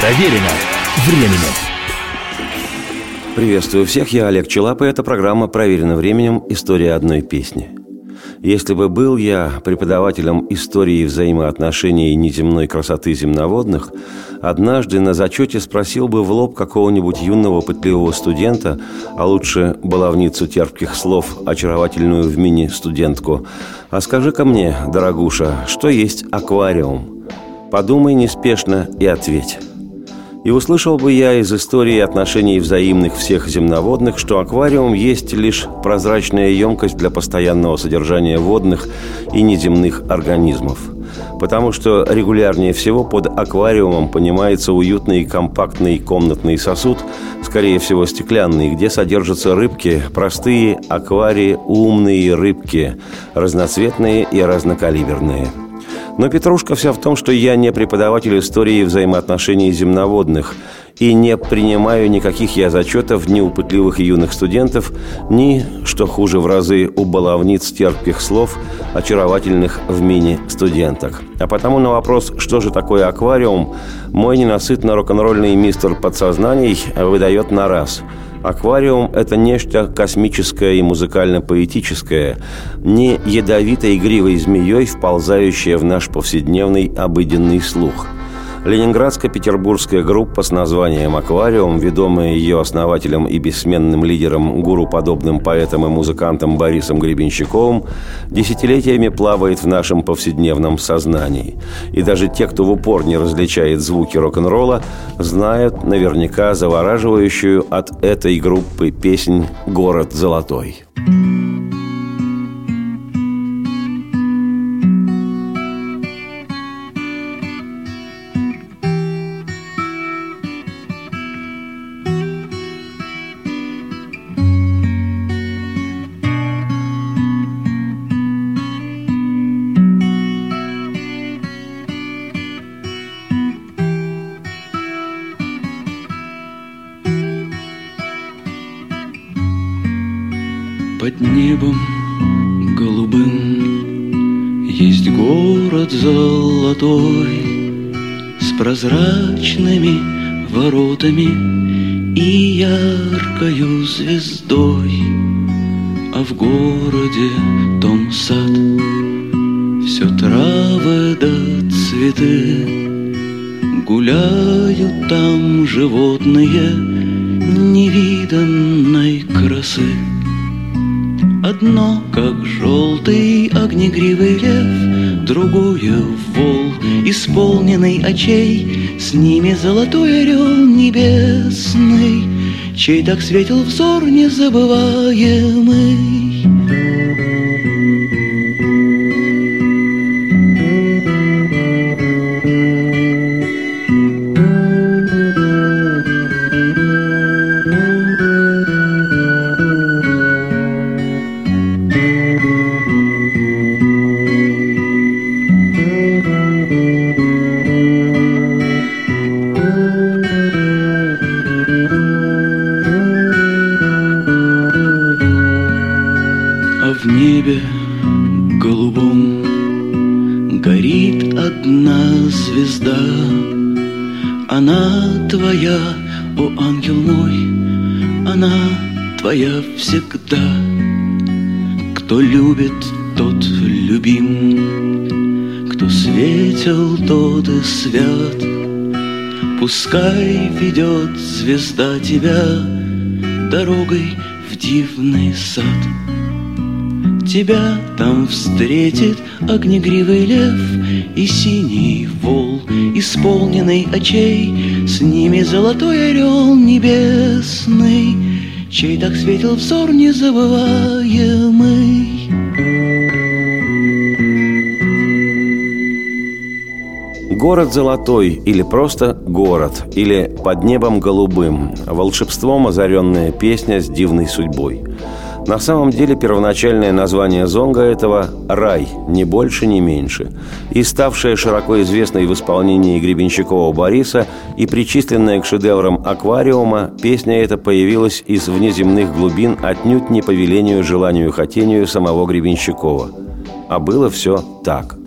Проверено временем. Приветствую всех, я Олег Челап, и это программа «Проверено временем. История одной песни». Если бы был я преподавателем истории взаимоотношений неземной красоты земноводных, однажды на зачете спросил бы в лоб какого-нибудь юного пытливого студента, а лучше баловницу терпких слов, очаровательную в мини-студентку, «А скажи-ка мне, дорогуша, что есть аквариум?» Подумай неспешно и ответь. И услышал бы я из истории отношений взаимных всех земноводных, что аквариум есть лишь прозрачная емкость для постоянного содержания водных и неземных организмов. Потому что регулярнее всего под аквариумом понимается уютный компактный комнатный сосуд, скорее всего стеклянный, где содержатся рыбки, простые акварии, умные рыбки, разноцветные и разнокалиберные – но петрушка вся в том, что я не преподаватель истории взаимоотношений земноводных и не принимаю никаких я зачетов ни у пытливых юных студентов, ни, что хуже в разы, у баловниц терпких слов, очаровательных в мини-студенток. А потому на вопрос, что же такое аквариум, мой ненасытно рок-н-ролльный мистер подсознаний выдает на раз – Аквариум – это нечто космическое и музыкально-поэтическое, не ядовитой игривой змеей, вползающее в наш повседневный обыденный слух – Ленинградско-петербургская группа с названием «Аквариум», ведомая ее основателем и бессменным лидером, гуру-подобным поэтом и музыкантом Борисом Гребенщиковым, десятилетиями плавает в нашем повседневном сознании. И даже те, кто в упор не различает звуки рок-н-ролла, знают наверняка завораживающую от этой группы песнь «Город золотой». Под небом голубым. Есть город золотой С прозрачными воротами И яркою звездой. А в городе том сад Все травы да цветы. Гуляют там животные Невиданной красы Одно, как желтый огнегривый лев, Другое — вол, исполненный очей, С ними золотой орел небесный, Чей так светил взор незабываемый. Твоя всегда. Кто любит, тот любим, Кто светил, тот и свят. Пускай ведет звезда тебя Дорогой в дивный сад. Тебя там встретит огнегривый лев И синий вол, исполненный очей, С ними золотой орел небесный — Чей так светил взор незабываемый. Город золотой или просто город, или под небом голубым, волшебством озаренная песня с дивной судьбой – на самом деле первоначальное название зонга этого – «Рай», ни больше, ни меньше. И ставшая широко известной в исполнении Гребенщикова Бориса и причисленная к шедеврам «Аквариума», песня эта появилась из внеземных глубин отнюдь не по велению, желанию и хотению самого Гребенщикова. А было все так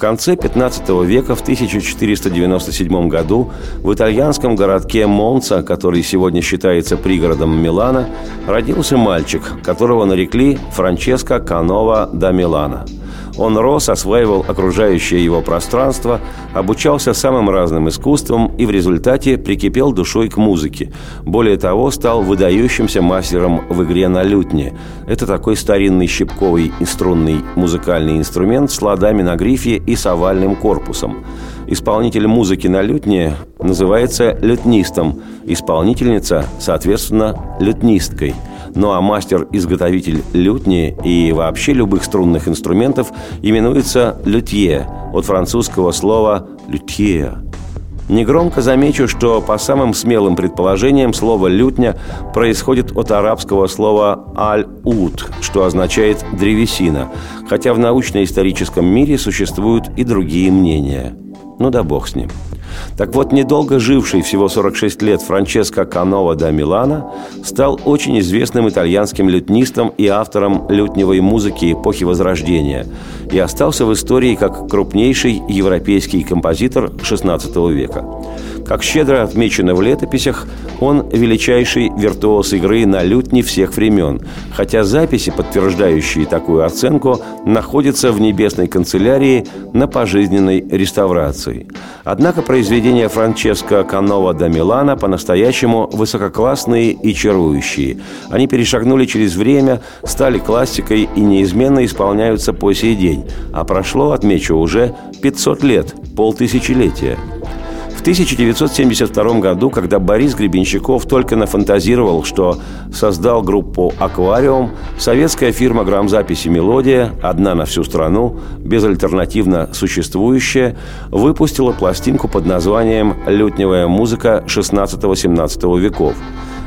конце 15 века, в 1497 году, в итальянском городке Монца, который сегодня считается пригородом Милана, родился мальчик, которого нарекли Франческо Канова да Милана – он рос, осваивал окружающее его пространство, обучался самым разным искусствам и в результате прикипел душой к музыке. Более того, стал выдающимся мастером в игре на лютне. Это такой старинный щипковый и струнный музыкальный инструмент с ладами на грифе и с овальным корпусом. Исполнитель музыки на лютне называется лютнистом, исполнительница, соответственно, лютнисткой – ну а мастер-изготовитель лютни и вообще любых струнных инструментов именуется лютье, от французского слова «лютье». Негромко замечу, что по самым смелым предположениям слово «лютня» происходит от арабского слова «аль-ут», что означает «древесина», хотя в научно-историческом мире существуют и другие мнения. Ну да бог с ним. Так вот, недолго живший, всего 46 лет, Франческо Канова да Милана стал очень известным итальянским лютнистом и автором лютневой музыки эпохи Возрождения и остался в истории как крупнейший европейский композитор XVI века. Как щедро отмечено в летописях, он величайший виртуоз игры на лютне всех времен, хотя записи, подтверждающие такую оценку, находятся в небесной канцелярии на пожизненной реставрации. Однако произведения Франческо Канова да Милана по-настоящему высококлассные и чарующие. Они перешагнули через время, стали классикой и неизменно исполняются по сей день, а прошло, отмечу, уже 500 лет, полтысячелетия – в 1972 году, когда Борис Гребенщиков только нафантазировал, что создал группу «Аквариум», советская фирма грамзаписи «Мелодия», одна на всю страну, безальтернативно существующая, выпустила пластинку под названием «Лютневая музыка 16-17 веков».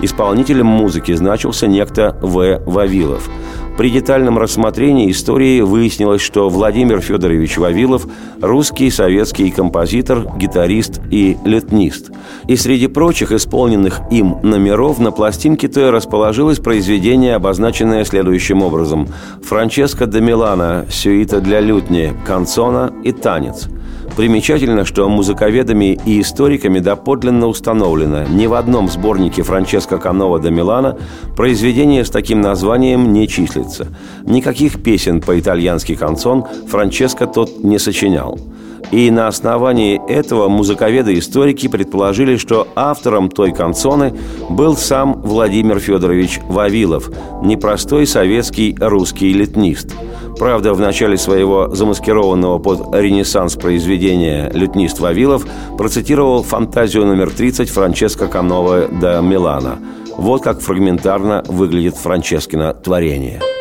Исполнителем музыки значился некто В. Вавилов – при детальном рассмотрении истории выяснилось, что Владимир Федорович Вавилов – русский советский композитор, гитарист и летнист. И среди прочих исполненных им номеров на пластинке-то расположилось произведение, обозначенное следующим образом – Франческо де Милана, сюита для лютни, канцона и танец – Примечательно, что музыковедами и историками доподлинно установлено, ни в одном сборнике Франческо Канова до Милана произведение с таким названием не числится. Никаких песен по-итальянски канцон Франческо тот не сочинял. И на основании этого музыковеды-историки предположили, что автором той канцоны был сам Владимир Федорович Вавилов, непростой советский русский литнист – Правда, в начале своего замаскированного под ренессанс произведения лютнист Вавилов процитировал фантазию номер 30 Франческо Канова до Милана. Вот как фрагментарно выглядит Франческино творение –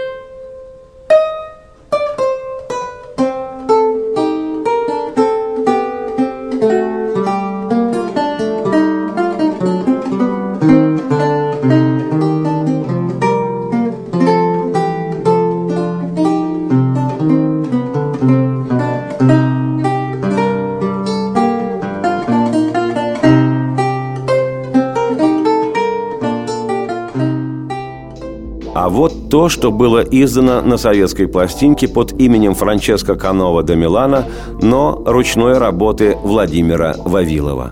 то, что было издано на советской пластинке под именем Франческо Канова де Милана, но ручной работы Владимира Вавилова.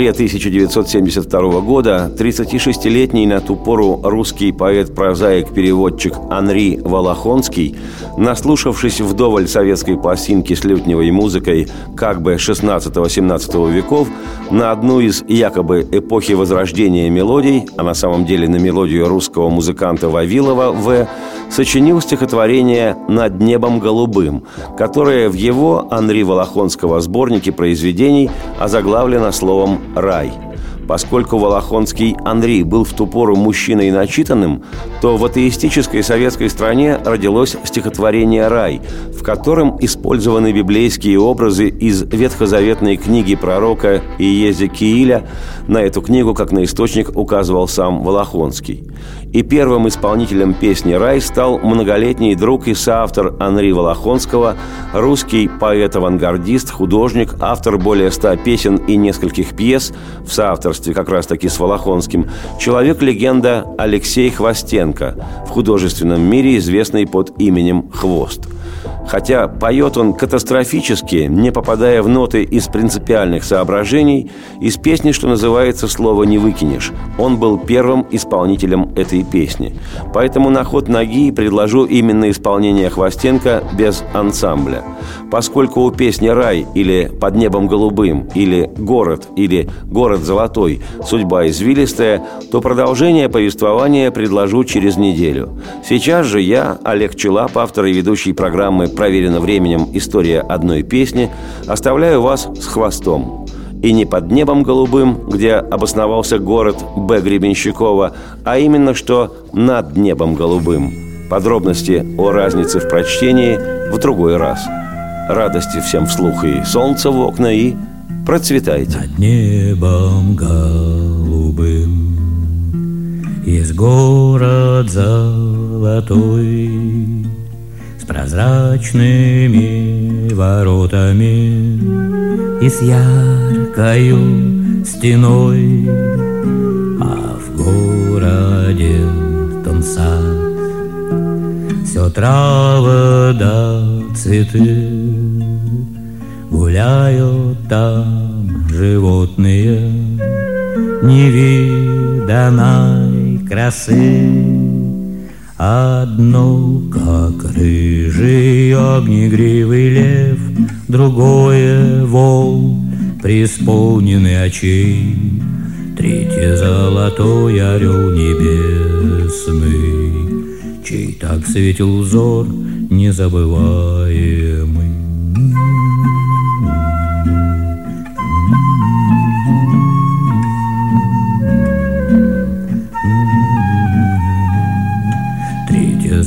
Ноябре 1972 года 36-летний на ту пору русский поэт-прозаик-переводчик Анри Волохонский, наслушавшись вдоволь советской пластинки с лютневой музыкой как бы 16-17 веков, на одну из якобы эпохи возрождения мелодий, а на самом деле на мелодию русского музыканта Вавилова В., сочинил стихотворение «Над небом голубым», которое в его Анри Волохонского сборнике произведений озаглавлено словом «рай». Поскольку Волохонский Андрей был в ту пору мужчиной начитанным, то в атеистической советской стране родилось стихотворение «Рай», в котором использованы библейские образы из ветхозаветной книги пророка Иезекииля. На эту книгу, как на источник, указывал сам Волохонский. И первым исполнителем песни «Рай» стал многолетний друг и соавтор Анри Волохонского, русский поэт-авангардист, художник, автор более ста песен и нескольких пьес в соавторстве как раз-таки с Волохонским, человек-легенда Алексей Хвостенко, в художественном мире известный под именем «Хвост». Хотя поет он катастрофически, не попадая в ноты из принципиальных соображений, из песни, что называется, слова не выкинешь. Он был первым исполнителем этой песни. Поэтому на ход ноги предложу именно исполнение Хвостенко без ансамбля. Поскольку у песни «Рай» или «Под небом голубым» или «Город» или «Город золотой» судьба извилистая, то продолжение повествования предложу через неделю. Сейчас же я, Олег Челап, автор и ведущий программы проверено временем история одной песни, оставляю вас с хвостом. И не под небом голубым, где обосновался город Б. Гребенщикова, а именно что над небом голубым. Подробности о разнице в прочтении в другой раз. Радости всем вслух и солнца в окна, и процветайте. Над небом голубым Есть город золотой прозрачными воротами И с яркою стеной А в городе сад Все травы да цветы Гуляют там животные Невиданной красы Одно, как рыжий огнегривый лев, Другое вол, преисполненный очей, Третье золотой орел небесный, Чей так светил взор незабываемый.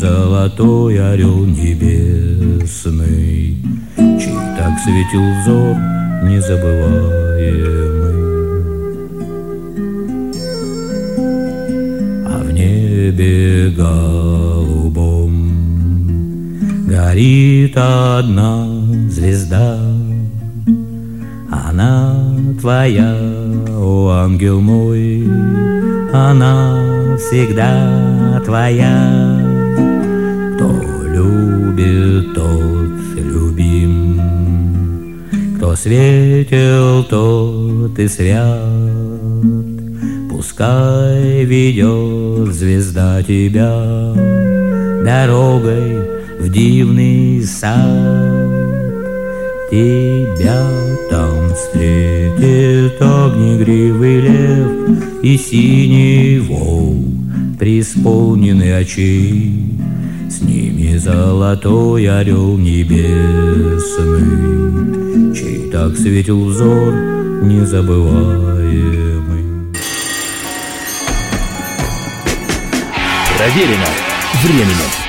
Золотой орел небесный, Чей так светил взор незабываемый. А в небе голубом Горит одна звезда, Она твоя, о ангел мой, Она всегда твоя тот любим. Кто светил, тот и свят. Пускай ведет звезда тебя Дорогой в дивный сад. Тебя там встретит огнегривый лев И синий волк, преисполненный очей. С ними золотой орел небесный, Чей так светил взор незабываемый. Проверено временем.